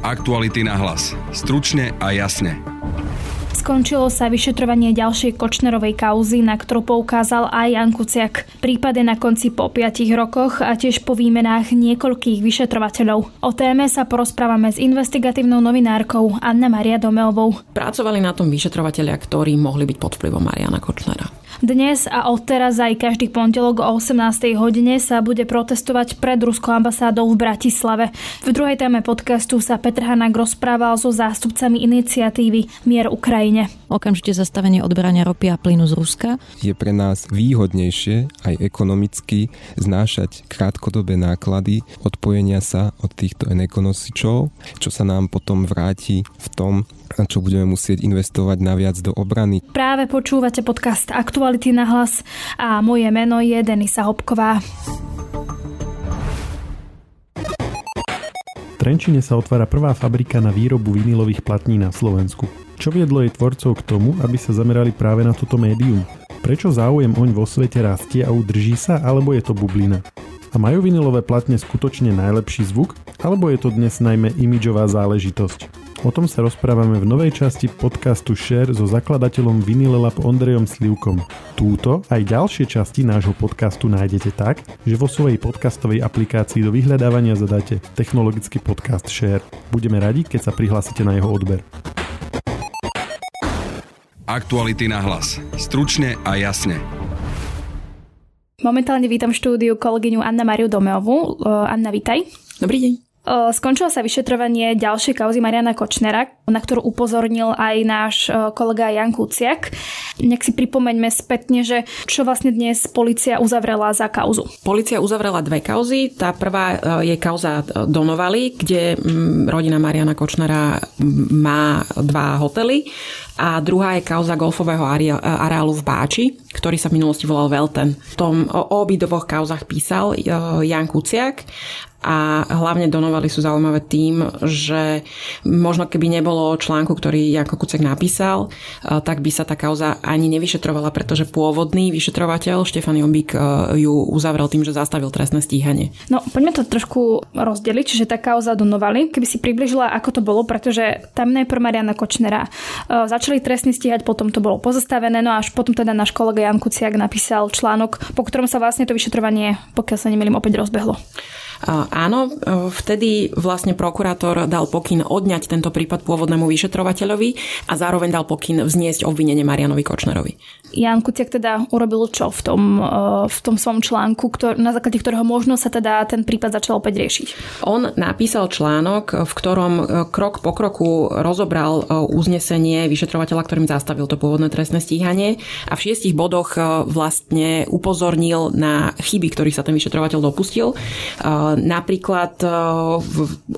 Aktuality na hlas. Stručne a jasne. Skončilo sa vyšetrovanie ďalšej Kočnerovej kauzy, na ktorú poukázal aj Jan Kuciak. Prípade na konci po 5 rokoch a tiež po výmenách niekoľkých vyšetrovateľov. O téme sa porozprávame s investigatívnou novinárkou Anna Maria Domeovou. Pracovali na tom vyšetrovateľia, ktorí mohli byť pod vplyvom Mariana Kočnera. Dnes a odteraz aj každý pondelok o 18. hodine sa bude protestovať pred Ruskou ambasádou v Bratislave. V druhej téme podcastu sa Petr Hanák rozprával so zástupcami iniciatívy Mier Ukrajine. Okamžite zastavenie odberania ropy a plynu z Ruska. Je pre nás výhodnejšie aj ekonomicky znášať krátkodobé náklady odpojenia sa od týchto enekonosičov, čo sa nám potom vráti v tom, čo budeme musieť investovať naviac do obrany. Práve počúvate podcast Aktuality na hlas a moje meno je Denisa Hopková. V Trenčine sa otvára prvá fabrika na výrobu vinilových platní na Slovensku. Čo viedlo jej tvorcov k tomu, aby sa zamerali práve na toto médium? Prečo záujem oň vo svete rastie a udrží sa, alebo je to bublina? A majú vinilové platne skutočne najlepší zvuk, alebo je to dnes najmä imidžová záležitosť? O tom sa rozprávame v novej časti podcastu Share so zakladateľom Vinylelab Ondrejom Slivkom. Túto aj ďalšie časti nášho podcastu nájdete tak, že vo svojej podcastovej aplikácii do vyhľadávania zadáte technologický podcast Share. Budeme radi, keď sa prihlásite na jeho odber. Aktuality na hlas. Stručne a jasne. Momentálne vítam štúdiu kolegyňu Anna Mariu Domeovú. Anna, vítaj. Dobrý deň. Skončilo sa vyšetrovanie ďalšej kauzy Mariana Kočnera, na ktorú upozornil aj náš kolega Jan Kuciak. Nech si pripomeňme spätne, že čo vlastne dnes policia uzavrela za kauzu. Policia uzavrela dve kauzy. Tá prvá je kauza Donovali, kde rodina Mariana Kočnera má dva hotely a druhá je kauza golfového areálu v Báči, ktorý sa v minulosti volal Velten. V tom o obidvoch kauzach písal Jan Kuciak a hlavne donovali sú zaujímavé tým, že možno keby nebolo článku, ktorý Janko Kucek napísal, tak by sa tá kauza ani nevyšetrovala, pretože pôvodný vyšetrovateľ Štefan Jombík ju uzavrel tým, že zastavil trestné stíhanie. No, poďme to trošku rozdeliť, čiže tá kauza donovali. Keby si približila, ako to bolo, pretože tam najprv Mariana Kočnera začali trestne stíhať, potom to bolo pozastavené, no až potom teda náš kolega Jan Kuciak napísal článok, po ktorom sa vlastne to vyšetrovanie, pokiaľ sa nemýlim, opäť rozbehlo. Áno, vtedy vlastne prokurátor dal pokyn odňať tento prípad pôvodnému vyšetrovateľovi a zároveň dal pokyn vzniesť obvinenie Marianovi Kočnerovi. Jan Kuciak teda urobil čo v tom, v tom svojom článku, ktor- na základe ktorého možno sa teda ten prípad začal opäť riešiť? On napísal článok, v ktorom krok po kroku rozobral uznesenie vyšetrovateľa, ktorým zastavil to pôvodné trestné stíhanie a v šiestich bodoch vlastne upozornil na chyby, ktorých sa ten vyšetrovateľ dopustil Napríklad e,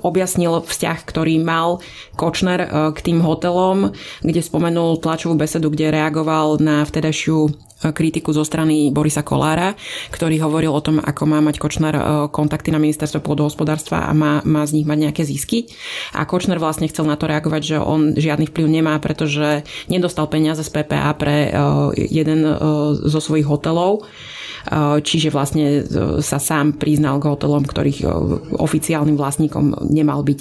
objasnil vzťah, ktorý mal Kočner e, k tým hotelom, kde spomenul tlačovú besedu, kde reagoval na vtedajšiu e, kritiku zo strany Borisa Kolára, ktorý hovoril o tom, ako má mať Kočner kontakty na ministerstvo pôdohospodárstva a má, má z nich mať nejaké zisky. A Kočner vlastne chcel na to reagovať, že on žiadny vplyv nemá, pretože nedostal peniaze z PPA pre jeden zo svojich hotelov čiže vlastne sa sám priznal k hotelom, ktorých oficiálnym vlastníkom nemal byť.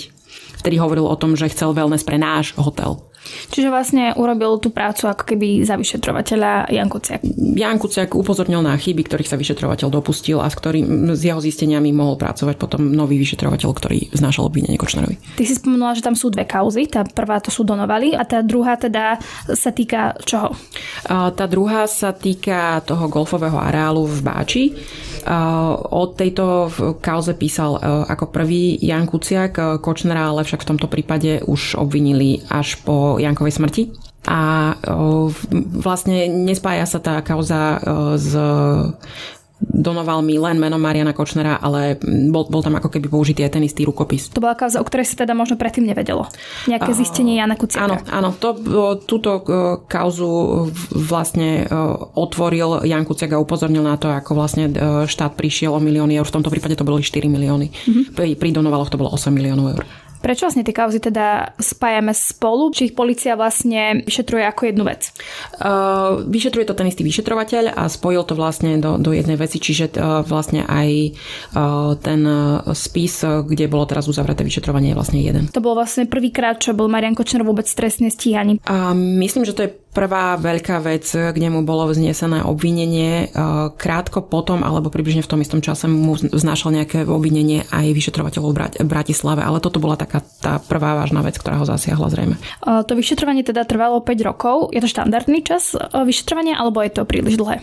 Vtedy hovoril o tom, že chcel wellness pre náš hotel. Čiže vlastne urobil tú prácu ako keby za vyšetrovateľa Jan Kuciak. Jan Kuciak upozornil na chyby, ktorých sa vyšetrovateľ dopustil a s, ktorým, s jeho zisteniami mohol pracovať potom nový vyšetrovateľ, ktorý znášal obvinenie Kočnerovi. Ty si spomenula, že tam sú dve kauzy. Tá prvá to sú donovali a tá druhá teda sa týka čoho? Tá druhá sa týka toho golfového areálu v Báči. O tejto kauze písal ako prvý Jan Kuciak, Kočnera ale však v tomto prípade už obvinili až po Jankovej smrti. A vlastne nespája sa tá kauza s donoval mi len meno Mariana Kočnera, ale bol, bol tam ako keby použitý aj ten istý rukopis. To bola kauza, o ktorej sa teda možno predtým nevedelo. Nejaké zistenie Jana Kuciaka. Áno, áno. To, túto kauzu vlastne otvoril Jan Kuciak a upozornil na to, ako vlastne štát prišiel o milióny eur. V tomto prípade to boli 4 milióny. Mm-hmm. Pri, pri Donovaloch to bolo 8 miliónov eur. Prečo vlastne tie kauzy teda spájame spolu? Či ich policia vlastne vyšetruje ako jednu vec? Uh, vyšetruje to ten istý vyšetrovateľ a spojil to vlastne do, do jednej veci, čiže uh, vlastne aj uh, ten spis, kde bolo teraz uzavreté vyšetrovanie, je vlastne jeden. To bol vlastne prvýkrát, čo bol Marian Kočner vôbec trestne stíhaný. Uh, myslím, že to je prvá veľká vec, k nemu bolo vznesené obvinenie. Krátko potom, alebo približne v tom istom čase mu vznášal nejaké obvinenie aj vyšetrovateľov v Bratislave, ale toto bola taká tá prvá vážna vec, ktorá ho zasiahla zrejme. To vyšetrovanie teda trvalo 5 rokov. Je to štandardný čas vyšetrovania, alebo je to príliš dlhé?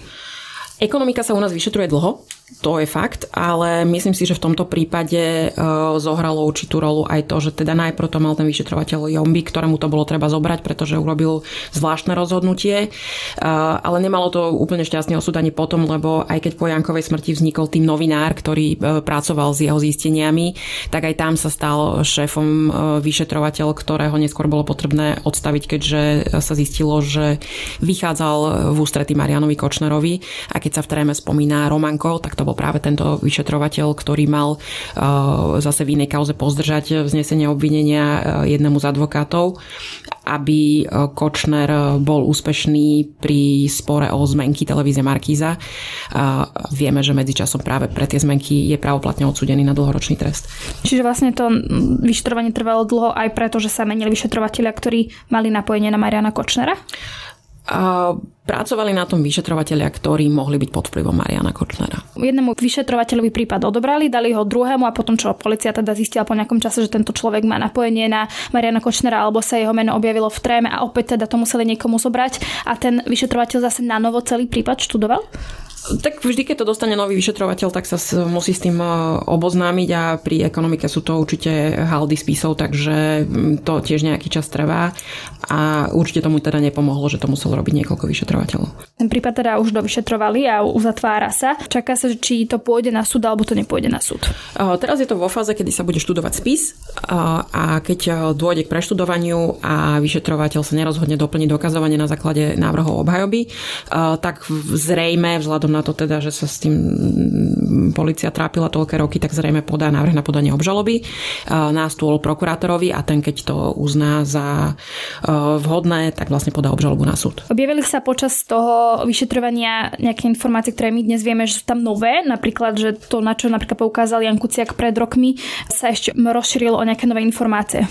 Ekonomika sa u nás vyšetruje dlho, to je fakt, ale myslím si, že v tomto prípade uh, zohralo určitú rolu aj to, že teda najprv to mal ten vyšetrovateľ Jomby, ktorému to bolo treba zobrať, pretože urobil zvláštne rozhodnutie, uh, ale nemalo to úplne šťastný osud ani potom, lebo aj keď po Jankovej smrti vznikol tým novinár, ktorý uh, pracoval s jeho zisteniami, tak aj tam sa stal šéfom vyšetrovateľ, ktorého neskôr bolo potrebné odstaviť, keďže sa zistilo, že vychádzal v ústretí Marianovi Kočnerovi. A keď sa v tréme spomína Romanko, tak to bol práve tento vyšetrovateľ, ktorý mal uh, zase v inej kauze pozdržať vznesenie obvinenia uh, jednému z advokátov, aby uh, Kočner bol úspešný pri spore o zmenky televízie Markíza. Vieme, že medzičasom práve pre tie zmenky je pravoplatne odsudený na dlhoročný trest. Čiže vlastne to vyšetrovanie trvalo dlho aj preto, že sa menili vyšetrovateľia, ktorí mali napojenie na Mariana Kočnera? Pracovali na tom vyšetrovateľia, ktorí mohli byť pod vplyvom Mariana Kočnera. Jednému vyšetrovateľovi prípad odobrali, dali ho druhému a potom, čo policia teda zistila po nejakom čase, že tento človek má napojenie na Mariana Kočnera alebo sa jeho meno objavilo v tréme a opäť teda to museli niekomu zobrať a ten vyšetrovateľ zase na novo celý prípad študoval? Tak vždy, keď to dostane nový vyšetrovateľ, tak sa musí s tým e, oboznámiť a pri ekonomike sú to určite haldy spisov, takže to tiež nejaký čas trvá a určite tomu teda nepomohlo, že to muselo robiť niekoľko vyšetrovateľov. Ten prípad teda už dovyšetrovali a uzatvára sa. Čaká sa, či to pôjde na súd alebo to nepôjde na súd. Teraz je to vo fáze, kedy sa bude študovať spis a keď e, dôjde k preštudovaniu a vyšetrovateľ sa nerozhodne doplniť dokazovanie na základe návrhov obhajoby, tak zrejme vzhľadom na na to teda, že sa s tým policia trápila toľké roky, tak zrejme podá návrh na podanie obžaloby na stôl prokurátorovi a ten, keď to uzná za vhodné, tak vlastne podá obžalobu na súd. Objavili sa počas toho vyšetrovania nejaké informácie, ktoré my dnes vieme, že sú tam nové, napríklad, že to, na čo napríklad poukázal Jan Kuciak pred rokmi, sa ešte rozšírilo o nejaké nové informácie.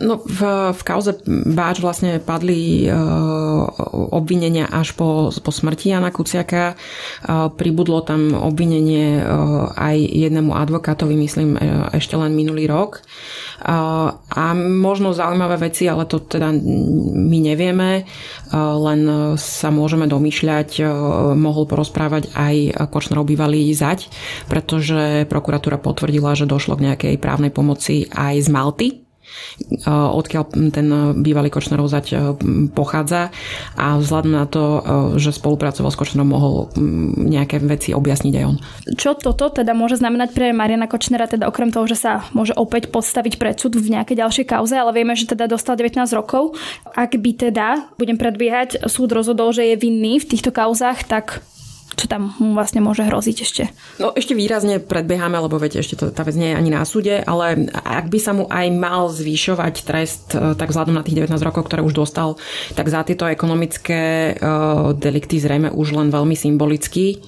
No, v, v kauze Báč vlastne padli uh, obvinenia až po, po smrti Jana Kuciaka. Uh, pribudlo tam obvinenie uh, aj jednému advokátovi, myslím, uh, ešte len minulý rok. Uh, a možno zaujímavé veci, ale to teda my nevieme, uh, len sa môžeme domýšľať, uh, mohol porozprávať aj Kočnerov bývalý zať, pretože prokuratúra potvrdila, že došlo k nejakej právnej pomoci aj z Malty odkiaľ ten bývalý Kočnerov zať e, pochádza a vzhľadom na to, že spolupracoval s Kočnerom, mohol nejaké veci objasniť aj on. Čo toto teda môže znamenať pre Mariana Kočnera, teda okrem toho, že sa môže opäť podstaviť pred súd v nejakej ďalšej kauze, ale vieme, že teda dostal 19 rokov. Ak by teda, budem predbiehať, súd rozhodol, že je vinný v týchto kauzách, tak čo tam mu vlastne môže hroziť ešte? No ešte výrazne predbiehame, lebo viete, ešte to, tá vec nie je ani na súde, ale ak by sa mu aj mal zvýšovať trest, e, tak vzhľadom na tých 19 rokov, ktoré už dostal, tak za tieto ekonomické uh, delikty zrejme už len veľmi symbolicky.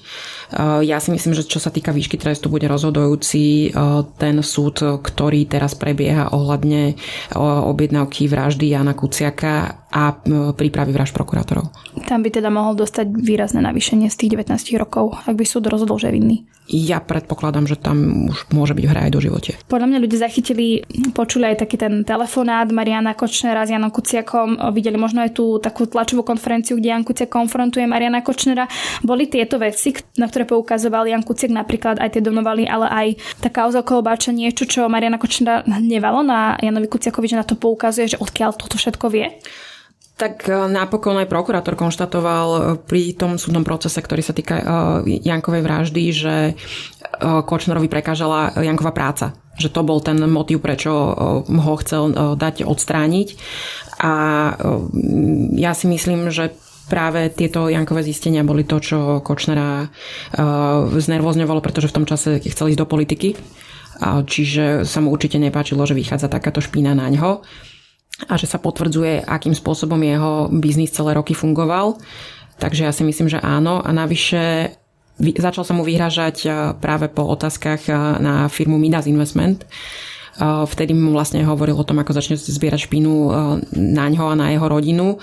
Uh, ja si myslím, že čo sa týka výšky trestu, bude rozhodujúci uh, ten súd, ktorý teraz prebieha ohľadne objednávky vraždy Jana Kuciaka a prípravy vražd prokurátorov. Tam by teda mohol dostať výrazné navýšenie z tých 19 rokov, ak by súd rozhodol, že je vinný. Ja predpokladám, že tam už môže byť v hre aj do živote. Podľa mňa ľudia zachytili, počuli aj taký ten telefonát Mariana Kočnera s Janom Kuciakom, videli možno aj tú takú tlačovú konferenciu, kde Jan Kuciak konfrontuje Mariana Kočnera. Boli tieto veci, na ktoré poukazoval Jan Kuciak, napríklad aj tie donovali, ale aj tá kauza okolo Báča niečo, čo Mariana Kočnera hnevalo na Janovi Kuciakovi, že na to poukazuje, že odkiaľ toto všetko vie? Tak e, napokon aj prokurátor konštatoval e, pri tom súdnom procese, ktorý sa týka e, Jankovej vraždy, že Kočnerovi prekážala Janková práca. Že to bol ten motív, prečo ho chcel dať odstrániť. A ja si myslím, že práve tieto Jankové zistenia boli to, čo Kočnera znervozňovalo, pretože v tom čase chcel ísť do politiky Čiže sa mu určite nepáčilo, že vychádza takáto špína na ňo a že sa potvrdzuje, akým spôsobom jeho biznis celé roky fungoval. Takže ja si myslím, že áno. A navyše začal sa mu vyhražať práve po otázkach na firmu Midas Investment, Vtedy mu vlastne hovoril o tom, ako začne zbierať špínu na ňo a na jeho rodinu.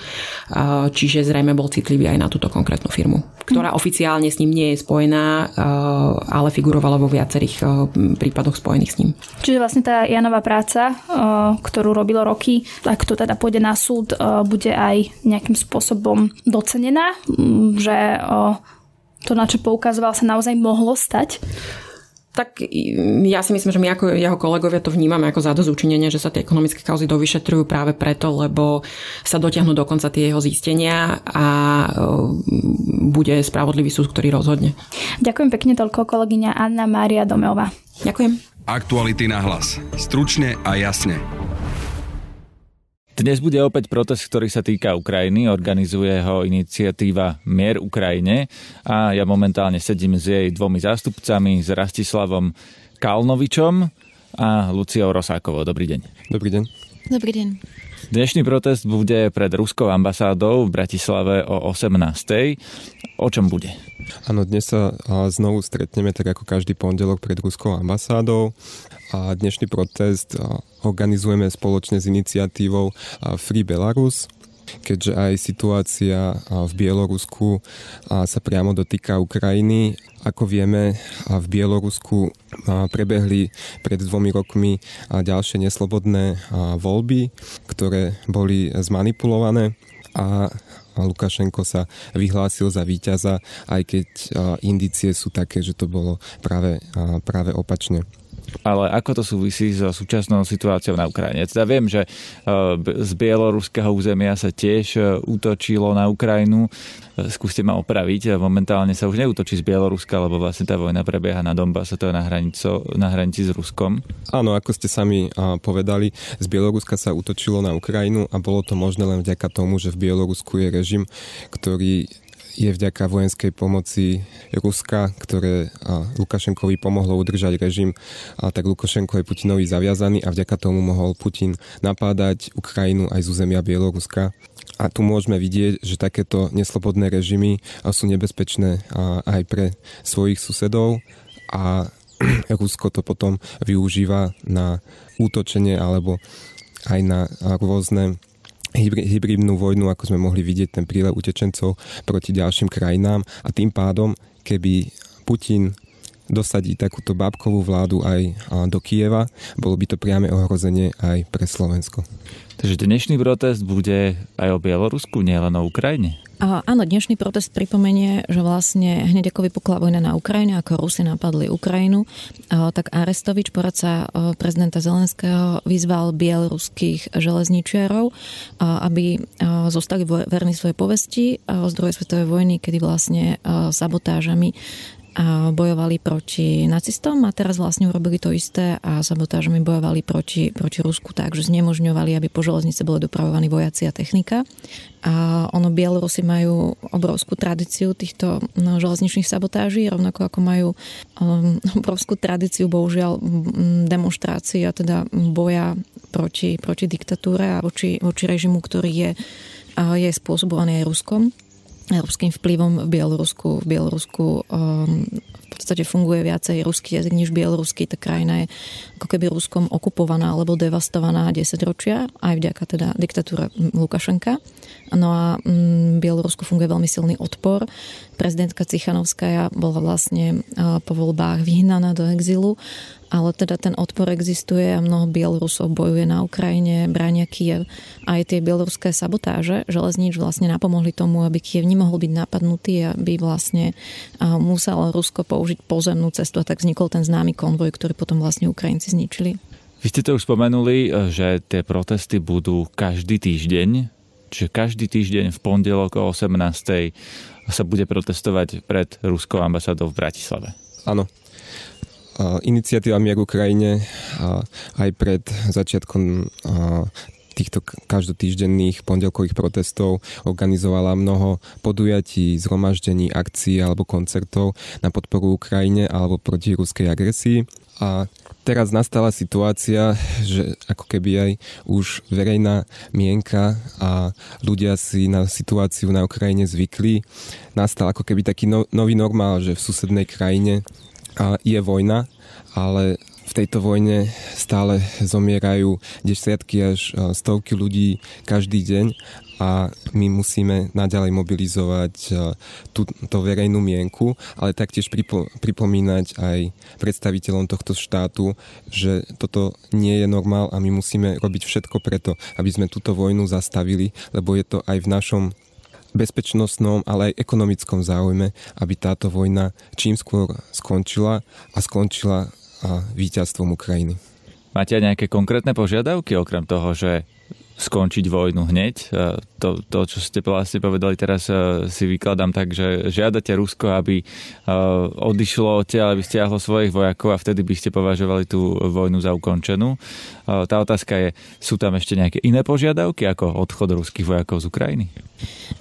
Čiže zrejme bol citlivý aj na túto konkrétnu firmu, ktorá oficiálne s ním nie je spojená, ale figurovala vo viacerých prípadoch spojených s ním. Čiže vlastne tá Janová práca, ktorú robilo roky, ak to teda pôjde na súd, bude aj nejakým spôsobom docenená, že to, na čo poukazoval, sa naozaj mohlo stať? Tak ja si myslím, že my ako jeho kolegovia to vnímame ako zadozúčinenie, že sa tie ekonomické kauzy dovyšetrujú práve preto, lebo sa dotiahnu dokonca tie jeho zistenia a e, bude spravodlivý súd, ktorý rozhodne. Ďakujem pekne toľko kolegyňa Anna Mária Domeová. Ďakujem. Aktuality na hlas. Stručne a jasne. Dnes bude opäť protest, ktorý sa týka Ukrajiny. Organizuje ho iniciatíva Mier Ukrajine a ja momentálne sedím s jej dvomi zástupcami, s Rastislavom Kalnovičom a Luciou Rosákovou. Dobrý deň. Dobrý deň. Dobrý deň. Dnešný protest bude pred Ruskou ambasádou v Bratislave o 18. O čom bude? Áno, dnes sa znovu stretneme tak ako každý pondelok pred Ruskou ambasádou a dnešný protest organizujeme spoločne s iniciatívou Free Belarus, keďže aj situácia v Bielorusku sa priamo dotýka Ukrajiny. Ako vieme, v Bielorusku prebehli pred dvomi rokmi ďalšie neslobodné voľby, ktoré boli zmanipulované. A Lukašenko sa vyhlásil za víťaza, aj keď indície sú také, že to bolo práve, práve opačne ale ako to súvisí so súčasnou situáciou na Ukrajine? Teda viem, že e, z bieloruského územia sa tiež e, útočilo na Ukrajinu. E, skúste ma opraviť, momentálne sa už neútočí z Bieloruska, lebo vlastne tá vojna prebieha na Donbase, to je na, hranico, na hranici s Ruskom. Áno, ako ste sami povedali, z Bieloruska sa útočilo na Ukrajinu a bolo to možné len vďaka tomu, že v Bielorusku je režim, ktorý je vďaka vojenskej pomoci Ruska, ktoré Lukašenkovi pomohlo udržať režim, a tak Lukašenko je Putinovi zaviazaný a vďaka tomu mohol Putin napádať Ukrajinu aj z územia Bieloruska. A tu môžeme vidieť, že takéto neslobodné režimy sú nebezpečné aj pre svojich susedov a Rusko to potom využíva na útočenie alebo aj na rôzne hybridnú vojnu, ako sme mohli vidieť, ten prílev utečencov proti ďalším krajinám. A tým pádom, keby Putin dosadí takúto bábkovú vládu aj do Kieva, bolo by to priame ohrozenie aj pre Slovensko. Takže dnešný protest bude aj o Bielorusku, nielen o Ukrajine? A, áno, dnešný protest pripomenie, že vlastne hneď ako vypukla vojna na Ukrajine, ako Rusi napadli Ukrajinu, tak Arestovič, poradca prezidenta Zelenského, vyzval bieloruských železničiarov, aby a, zostali verní svojej povesti z druhej svetovej vojny, kedy vlastne sabotážami bojovali proti nacistom a teraz vlastne urobili to isté a sabotážmi bojovali proti, proti Rusku tak, že znemožňovali, aby po železnice boli dopravovaní vojaci a technika. A ono Bielorusi majú obrovskú tradíciu týchto no, železničných sabotáží, rovnako ako majú um, obrovskú tradíciu, bohužiaľ, demonstrácií a teda boja proti, proti diktatúre a voči, voči režimu, ktorý je, je spôsobovaný aj Ruskom európskym vplyvom v Bielorusku. V Bielorusku um, v podstate funguje viacej ruský jazyk než bieloruský. Tá krajina je ako keby Ruskom okupovaná alebo devastovaná 10 ročia, aj vďaka teda diktatúre Lukašenka. No a mm, Bielorusku funguje veľmi silný odpor. Prezidentka Cichanovskaja bola vlastne po voľbách vyhnaná do exilu, ale teda ten odpor existuje a mnoho Bielorusov bojuje na Ukrajine, bránia Kiev. Aj tie bieloruské sabotáže železníč vlastne napomohli tomu, aby Kiev nemohol byť napadnutý, aby vlastne musel Rusko použiť pozemnú cestu a tak vznikol ten známy konvoj, ktorý potom vlastne Ukrajinci zničili. Vy ste to už spomenuli, že tie protesty budú každý týždeň Čiže každý týždeň v pondelok o 18. sa bude protestovať pred Ruskou ambasádou v Bratislave. Áno. Iniciatíva Mier Ukrajine aj pred začiatkom týchto každotýždenných pondelkových protestov organizovala mnoho podujatí, zhromaždení, akcií alebo koncertov na podporu Ukrajine alebo proti ruskej agresii. A teraz nastala situácia, že ako keby aj už verejná mienka a ľudia si na situáciu na Ukrajine zvykli. Nastal ako keby taký no, nový normál, že v susednej krajine je vojna, ale v tejto vojne stále zomierajú desiatky až stovky ľudí každý deň a my musíme naďalej mobilizovať túto verejnú mienku, ale taktiež pripo, pripomínať aj predstaviteľom tohto štátu, že toto nie je normál a my musíme robiť všetko preto, aby sme túto vojnu zastavili, lebo je to aj v našom bezpečnostnom, ale aj ekonomickom záujme, aby táto vojna čím skôr skončila a skončila víťazstvom Ukrajiny. Máte aj nejaké konkrétne požiadavky, okrem toho, že skončiť vojnu hneď. To, to čo ste vlastne povedali teraz, si vykladám tak, že žiadate Rusko, aby odišlo odtiaľ, aby stiahlo svojich vojakov a vtedy by ste považovali tú vojnu za ukončenú. Tá otázka je, sú tam ešte nejaké iné požiadavky ako odchod ruských vojakov z Ukrajiny?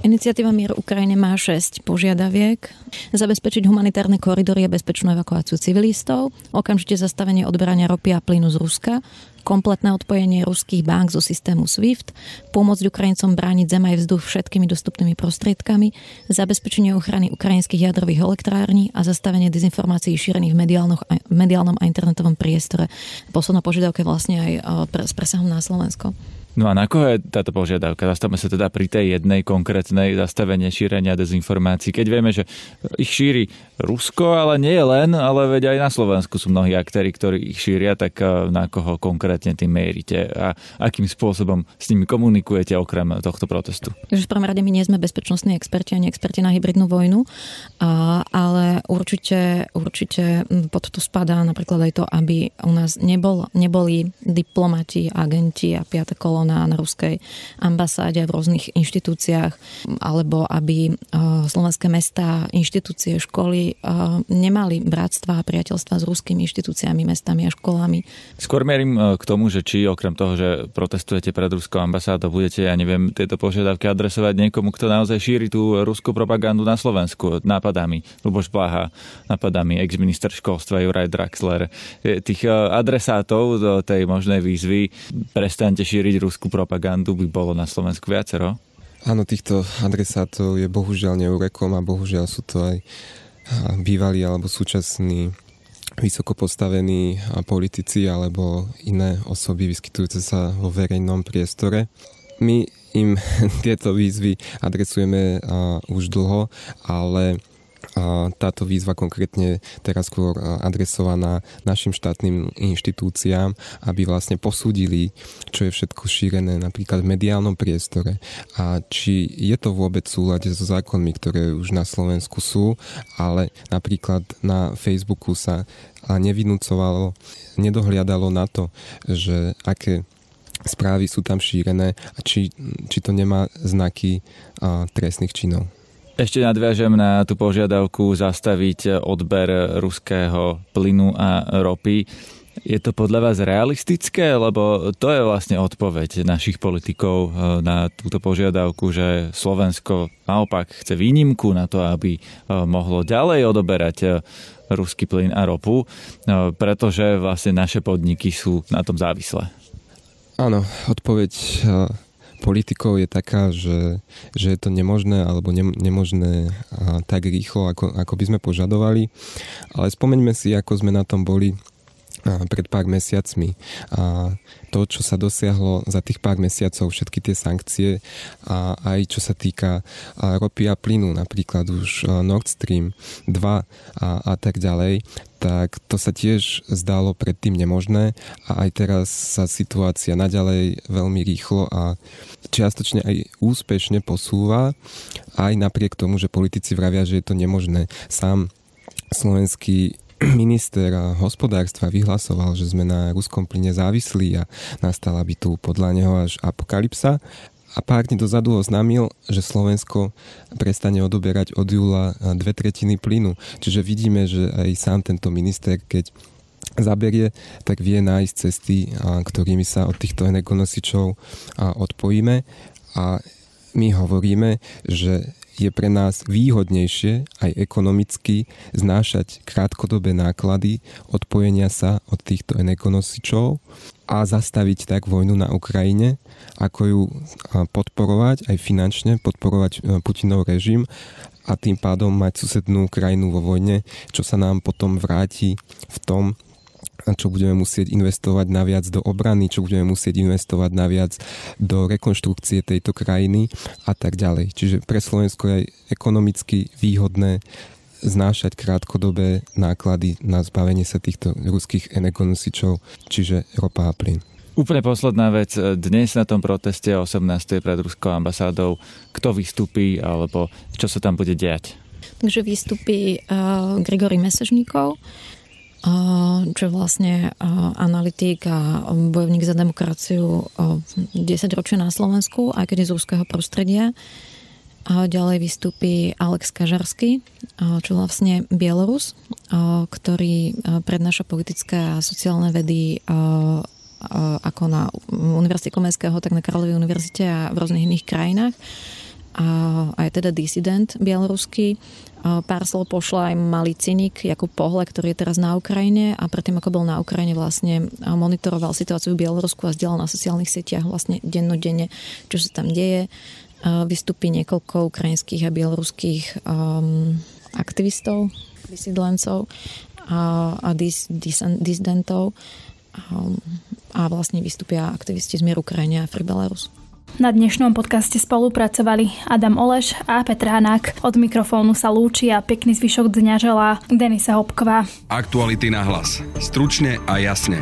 Iniciatíva Mier Ukrajine má 6 požiadaviek. Zabezpečiť humanitárne koridory a bezpečnú evakuáciu civilistov, okamžite zastavenie odberania ropy a plynu z Ruska, kompletné odpojenie ruských bank zo systému SWIFT, pomôcť Ukrajincom brániť zem aj vzduch všetkými dostupnými prostriedkami, zabezpečenie ochrany ukrajinských jadrových elektrární a zastavenie dezinformácií šírených v, v mediálnom a internetovom priestore. Posledná požiadavka je vlastne aj s presahom na Slovensko. No a na koho je táto požiadavka? Zastavme sa teda pri tej jednej konkrétnej zastavenie šírenia dezinformácií. Keď vieme, že ich šíri Rusko, ale nie len, ale veď aj na Slovensku sú mnohí aktéry, ktorí ich šíria, tak eh, na koho konkrétne tým mierite a akým spôsobom s nimi komunikujete okrem tohto protestu? v prvom rade my nie sme bezpečnostní experti ani experti na hybridnú vojnu, ale určite, určite pod to spadá napríklad aj to, aby u nás nebol, neboli diplomati, agenti a piate kolo bolo na, na ruskej ambasáde v rôznych inštitúciách, alebo aby e, slovenské mesta, inštitúcie, školy e, nemali bratstva a priateľstva s ruskými inštitúciami, mestami a školami. Skôr mierim e, k tomu, že či okrem toho, že protestujete pred ruskou ambasádou, budete, ja neviem, tieto požiadavky adresovať niekomu, kto naozaj šíri tú ruskú propagandu na Slovensku nápadami. Luboš Blaha, nápadami ex-minister školstva Juraj Draxler. Tých adresátov do tej možnej výzvy prestaňte šíriť ruskú propagandu by bolo na Slovensku viacero? Áno, týchto adresátov je bohužiaľ neurekom a bohužiaľ sú to aj bývalí alebo súčasní vysoko postavení politici alebo iné osoby vyskytujúce sa vo verejnom priestore. My im tieto výzvy adresujeme už dlho, ale táto výzva konkrétne teraz skôr adresovaná našim štátnym inštitúciám, aby vlastne posúdili, čo je všetko šírené napríklad v mediálnom priestore a či je to vôbec v súlade so zákonmi, ktoré už na Slovensku sú, ale napríklad na Facebooku sa nevinúcovalo, nedohliadalo na to, že aké správy sú tam šírené a či, či to nemá znaky trestných činov. Ešte nadviažem na tú požiadavku zastaviť odber ruského plynu a ropy. Je to podľa vás realistické? Lebo to je vlastne odpoveď našich politikov eh, na túto požiadavku, že Slovensko naopak chce výnimku na to, aby eh, mohlo ďalej odoberať eh, ruský plyn a ropu, pretože vlastne naše podniky sú na tom závislé. Áno, odpoveď politikov je taká, že, že je to nemožné alebo ne, nemožné tak rýchlo, ako, ako by sme požadovali. Ale spomeňme si, ako sme na tom boli pred pár mesiacmi. A to, čo sa dosiahlo za tých pár mesiacov, všetky tie sankcie a aj čo sa týka ropy a plynu, napríklad už Nord Stream 2 a, a tak ďalej, tak to sa tiež zdalo predtým nemožné a aj teraz sa situácia naďalej veľmi rýchlo a čiastočne aj úspešne posúva, aj napriek tomu, že politici vravia, že je to nemožné. Sám slovenský minister hospodárstva vyhlasoval, že sme na ruskom plyne závislí a nastala by tu podľa neho až apokalypsa. A pár dní dozadu oznámil, že Slovensko prestane odoberať od júla dve tretiny plynu. Čiže vidíme, že aj sám tento minister, keď zaberie, tak vie nájsť cesty, ktorými sa od týchto energonosičov odpojíme a my hovoríme, že je pre nás výhodnejšie aj ekonomicky znášať krátkodobé náklady odpojenia sa od týchto energonosičov a zastaviť tak vojnu na Ukrajine, ako ju podporovať aj finančne, podporovať e, Putinov režim a tým pádom mať susednú krajinu vo vojne, čo sa nám potom vráti v tom, čo budeme musieť investovať naviac do obrany, čo budeme musieť investovať naviac do rekonštrukcie tejto krajiny a tak ďalej. Čiže pre Slovensko je ekonomicky výhodné znášať krátkodobé náklady na zbavenie sa týchto ruských energonosičov, čiže ropa a plyn. Úplne posledná vec. Dnes na tom proteste 18. pred ruskou ambasádou kto vystúpi alebo čo sa tam bude diať? Takže vystúpi uh, Grigory Mesežníkov, čo je vlastne analytik a bojovník za demokraciu 10 ročia na Slovensku, aj keď je z rúského prostredia. A ďalej vystúpi Alex Kažarsky, čo vlastne Bielorus, ktorý prednáša politické a sociálne vedy ako na Univerzite Komenského, tak na Karlovej univerzite a v rôznych iných krajinách. A, a je teda disident bieloruský Pár slov pošla aj malý cynik Jakub Pohle, ktorý je teraz na Ukrajine a predtým, ako bol na Ukrajine, vlastne monitoroval situáciu v Bielorusku a zdieľal na sociálnych sieťach vlastne dennodenne, čo sa tam deje. Vystupí niekoľko ukrajinských a bieloruských um, aktivistov, vysídlencov a, a dis, dis, disidentov um, a vlastne vystúpia aktivisti z Mier Ukrajine a Free Belarus. Na dnešnom podcaste spolupracovali Adam Oleš a Petr Hanák. Od mikrofónu sa lúči a pekný zvyšok dňa želá Denisa Hopková. Aktuality na hlas. Stručne a jasne.